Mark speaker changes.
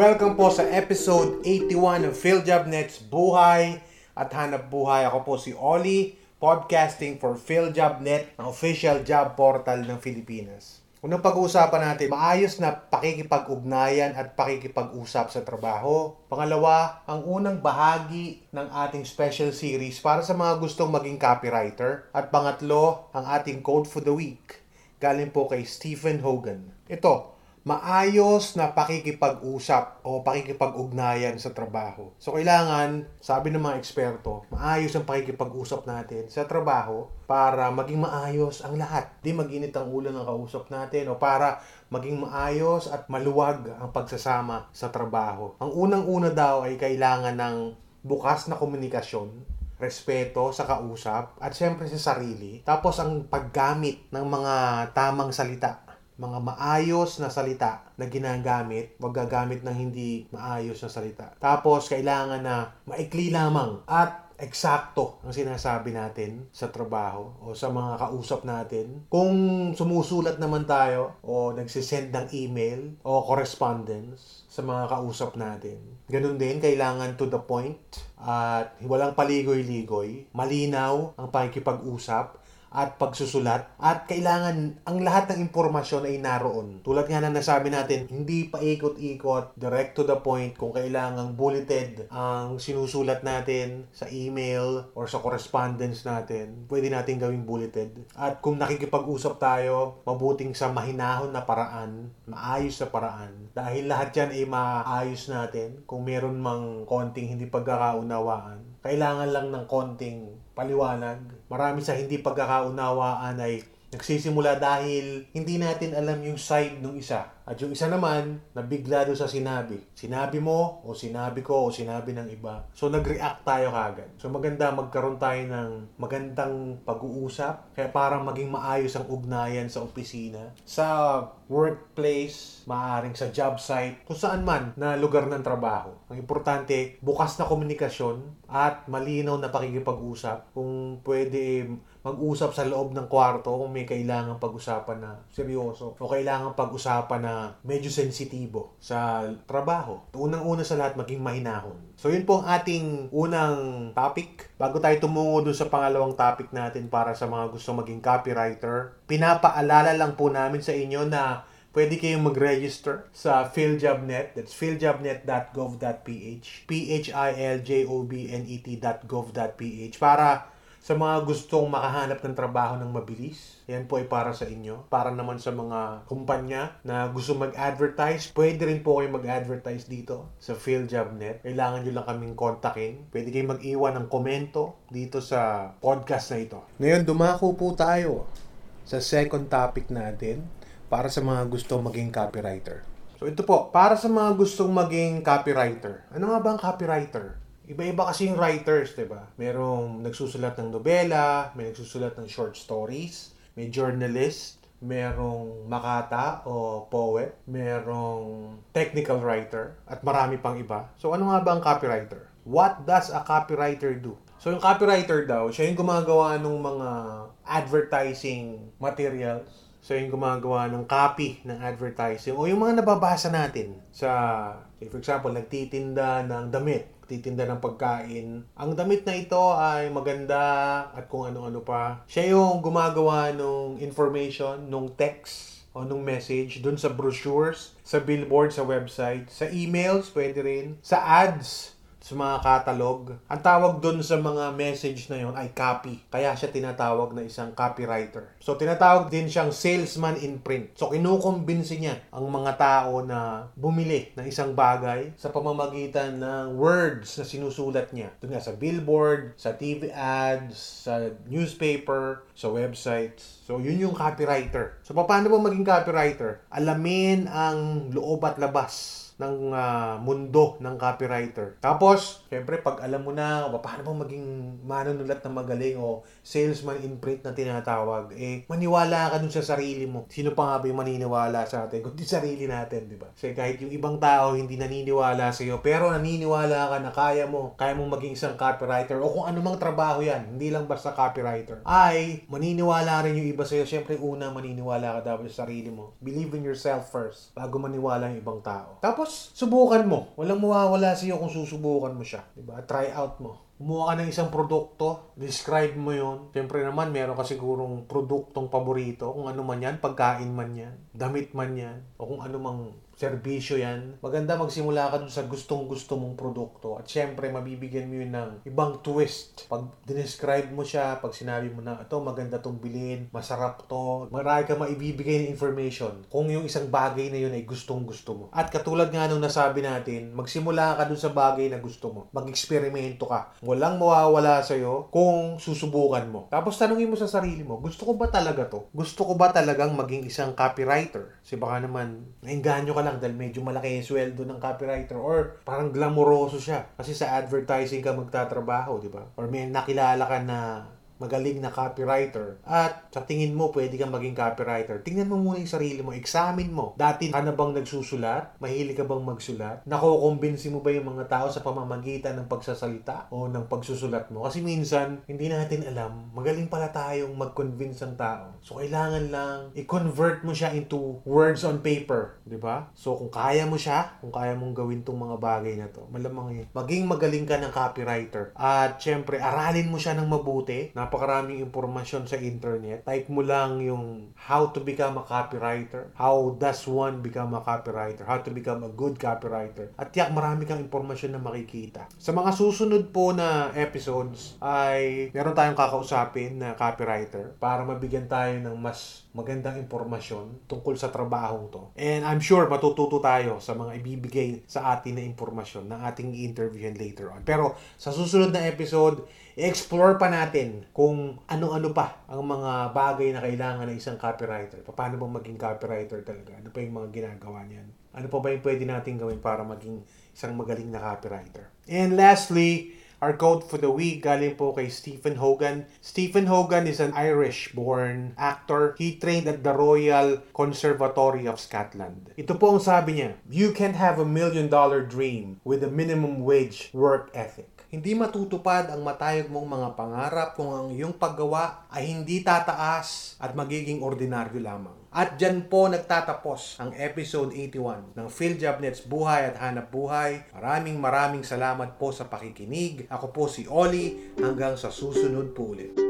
Speaker 1: Welcome po sa episode 81 ng PhilJobNet's Buhay at Hanap Buhay. Ako po si Oli, podcasting for PhilJobNet, ang official job portal ng Pilipinas. Unang pag-uusapan natin, maayos na pakikipag-ugnayan at pakikipag-usap sa trabaho. Pangalawa, ang unang bahagi ng ating special series para sa mga gustong maging copywriter. At pangatlo, ang ating code for the week. Galing po kay Stephen Hogan. Ito, maayos na pakikipag-usap o pakikipag-ugnayan sa trabaho. So kailangan, sabi ng mga eksperto, maayos ang pakikipag-usap natin sa trabaho para maging maayos ang lahat. Di mag-init ang ulo ng kausap natin o para maging maayos at maluwag ang pagsasama sa trabaho. Ang unang-una daw ay kailangan ng bukas na komunikasyon respeto sa kausap at siyempre sa sarili. Tapos ang paggamit ng mga tamang salita mga maayos na salita na ginagamit, wag gagamit ng hindi maayos na salita. Tapos, kailangan na maikli lamang at eksakto ang sinasabi natin sa trabaho o sa mga kausap natin. Kung sumusulat naman tayo o nagsisend ng email o correspondence sa mga kausap natin. Ganun din, kailangan to the point at walang paligoy-ligoy. Malinaw ang pakikipag-usap at pagsusulat at kailangan ang lahat ng impormasyon ay naroon. Tulad nga na nasabi natin, hindi pa ikot-ikot, direct to the point kung kailangang bulleted ang sinusulat natin sa email or sa correspondence natin. Pwede natin gawing bulleted. At kung nakikipag-usap tayo, mabuting sa mahinahon na paraan, maayos na paraan. Dahil lahat yan ay maayos natin kung meron mang konting hindi pagkakaunawaan. Kailangan lang ng konting paliwanag. Marami sa hindi pagkakaunawaan ay nagsisimula dahil hindi natin alam yung side ng isa. At yung isa naman, nabigla doon sa sinabi. Sinabi mo, o sinabi ko, o sinabi ng iba. So, nag-react tayo kagad. So, maganda magkaroon tayo ng magandang pag-uusap. Kaya parang maging maayos ang ugnayan sa opisina. Sa workplace, maaaring sa job site, kung saan man na lugar ng trabaho. Ang importante, bukas na komunikasyon at malinaw na pakikipag-usap. Kung pwede mag-usap sa loob ng kwarto kung may kailangan pag-usapan na seryoso o kailangan pag-usapan na medyo sensitibo sa trabaho. Unang-una sa lahat, maging mahinahon. So yun po ang ating unang topic. Bago tayo tumungo dun sa pangalawang topic natin para sa mga gusto maging copywriter, pinapaalala lang po namin sa inyo na pwede kayong mag-register sa PhilJobNet. That's philjobnet.gov.ph P-H-I-L-J-O-B-N-E-T.gov.ph para sa mga gustong makahanap ng trabaho ng mabilis, yan po ay para sa inyo. Para naman sa mga kumpanya na gusto mag-advertise, pwede rin po kayo mag-advertise dito sa PhilJobNet. Kailangan nyo lang kaming kontakin. Pwede kayong mag-iwan ng komento dito sa podcast na ito. Ngayon, dumako po tayo sa second topic natin para sa mga gustong maging copywriter. So ito po, para sa mga gustong maging copywriter. Ano nga ba ang copywriter? Iba-iba kasi yung writers, di ba? Merong nagsusulat ng nobela, may nagsusulat ng short stories, may journalist, merong makata o poet, merong technical writer, at marami pang iba. So ano nga ba ang copywriter? What does a copywriter do? So yung copywriter daw, siya yung gumagawa ng mga advertising materials. So yung gumagawa ng copy ng advertising o yung mga nababasa natin sa, say for example, nagtitinda ng damit titinda ng pagkain. Ang damit na ito ay maganda at kung ano-ano pa. Siya yung gumagawa ng information, ng text o nung message dun sa brochures, sa billboard, sa website, sa emails, pwede rin, sa ads, sa mga catalog. Ang tawag doon sa mga message na yon ay copy. Kaya siya tinatawag na isang copywriter. So, tinatawag din siyang salesman in print. So, kinukumbinsi niya ang mga tao na bumili ng isang bagay sa pamamagitan ng words na sinusulat niya. Doon nga sa billboard, sa TV ads, sa newspaper, sa websites. So, yun yung copywriter. So, paano ba maging copywriter? Alamin ang loob at labas ng uh, mundo ng copywriter. Tapos, syempre, pag alam mo na paano bang maging manunulat na magaling o salesman in print na tinatawag, eh, maniwala ka dun sa sarili mo. Sino pa nga ba yung maniniwala sa atin? Kundi sarili natin, di ba? Kasi kahit yung ibang tao hindi naniniwala sa iyo, pero naniniwala ka na kaya mo, kaya mong maging isang copywriter o kung anumang trabaho yan, hindi lang basta copywriter, ay maniniwala rin yung iba sa iyo. Syempre, una, maniniwala ka dapat sa sarili mo. Believe in yourself first bago maniwala yung ibang tao. Tapos, subukan mo. Walang mawawala sa'yo kung susubukan mo siya. Diba? Try out mo. Kumuha ka ng isang produkto, describe mo yon. Siyempre naman, meron ka sigurong produktong paborito, kung ano man yan, pagkain man yan, damit man yan, o kung ano mang serbisyo yan. Maganda magsimula ka dun sa gustong gusto mong produkto. At syempre, mabibigyan mo yun ng ibang twist. Pag describe mo siya, pag sinabi mo na, ito maganda tong bilhin, masarap to, marami ka maibibigay ng information kung yung isang bagay na yun ay gustong gusto mo. At katulad nga nung nasabi natin, magsimula ka dun sa bagay na gusto mo. Mag-eksperimento ka. Walang mawawala sa'yo kung susubukan mo. Tapos tanungin mo sa sarili mo, gusto ko ba talaga to? Gusto ko ba talagang maging isang copywriter? Kasi baka naman, nainganyo ka lang dahil medyo malaki yung sweldo ng copywriter or parang glamoroso siya. Kasi sa advertising ka magtatrabaho, di ba? Or may nakilala ka na magaling na copywriter at sa tingin mo pwede kang maging copywriter, tingnan mo muna yung sarili mo, examine mo. Dati ka na bang nagsusulat? Mahilig ka bang magsulat? Nakukumbinsi mo ba yung mga tao sa pamamagitan ng pagsasalita o ng pagsusulat mo? Kasi minsan, hindi natin alam, magaling pala tayong mag-convince ang tao. So, kailangan lang i-convert mo siya into words on paper. di ba? So, kung kaya mo siya, kung kaya mong gawin tong mga bagay na to, malamang yun. Maging magaling ka ng copywriter. At syempre, aralin mo siya ng mabuti. Napakaraming impormasyon sa internet. Type mo lang yung how to become a copywriter. How does one become a copywriter? How to become a good copywriter. At yak, marami kang impormasyon na makikita. Sa mga susunod po na episodes ay meron tayong kakausapin na copywriter para mabigyan tayo ng mas magandang impormasyon tungkol sa trabahong to. And I'm sure matututo tayo sa mga ibibigay sa atin na impormasyon ng ating interviewin later on. Pero sa susunod na episode, i-explore pa natin kung ano-ano pa ang mga bagay na kailangan ng isang copywriter. Paano ba maging copywriter talaga? Ano pa yung mga ginagawa niyan? Ano pa ba yung pwede natin gawin para maging isang magaling na copywriter? And lastly, Our quote for the week galing po kay Stephen Hogan. Stephen Hogan is an Irish-born actor. He trained at the Royal Conservatory of Scotland. Ito po ang sabi niya, You can't have a million dollar dream with a minimum wage work ethic. Hindi matutupad ang matayog mong mga pangarap kung ang iyong paggawa ay hindi tataas at magiging ordinaryo lamang. At dyan po nagtatapos ang episode 81 ng PhilJobNet's Buhay at Hanap Buhay. Maraming maraming salamat po sa pakikinig. Ako po si Oli. Hanggang sa susunod po ulit.